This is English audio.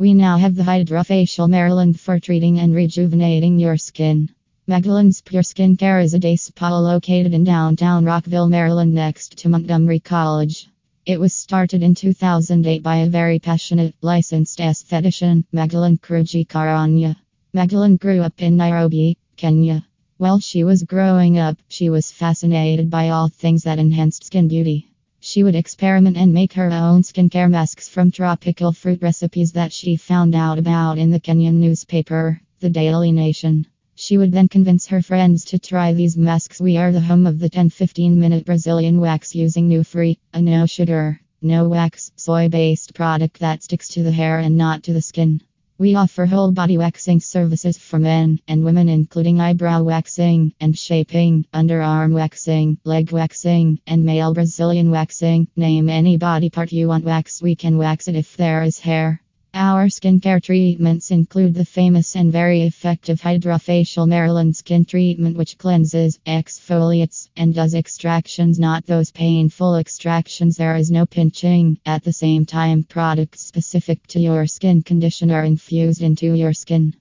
We now have the HydraFacial Maryland for treating and rejuvenating your skin. Magdalen's Pure Skincare is a day spa located in downtown Rockville, Maryland, next to Montgomery College. It was started in 2008 by a very passionate, licensed esthetician, Magdalen Karugi Karanja. Magdalen grew up in Nairobi, Kenya. While she was growing up, she was fascinated by all things that enhanced skin beauty. She would experiment and make her own skincare masks from tropical fruit recipes that she found out about in the Kenyan newspaper, The Daily Nation. She would then convince her friends to try these masks. We are the home of the 10 15 minute Brazilian wax using Nufree, a no sugar, no wax, soy based product that sticks to the hair and not to the skin. We offer whole body waxing services for men and women, including eyebrow waxing and shaping, underarm waxing, leg waxing, and male Brazilian waxing. Name any body part you want wax, we can wax it if there is hair. Our skincare treatments include the famous and very effective HydraFacial Maryland skin treatment, which cleanses, exfoliates, and does extractions, not those painful extractions. There is no pinching. At the same time, products specific to your skin condition are infused into your skin.